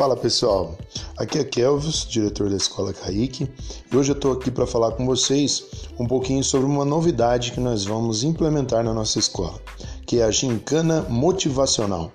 Fala pessoal, aqui é Kelvis, diretor da Escola Kaique, e hoje eu estou aqui para falar com vocês um pouquinho sobre uma novidade que nós vamos implementar na nossa escola, que é a gincana motivacional.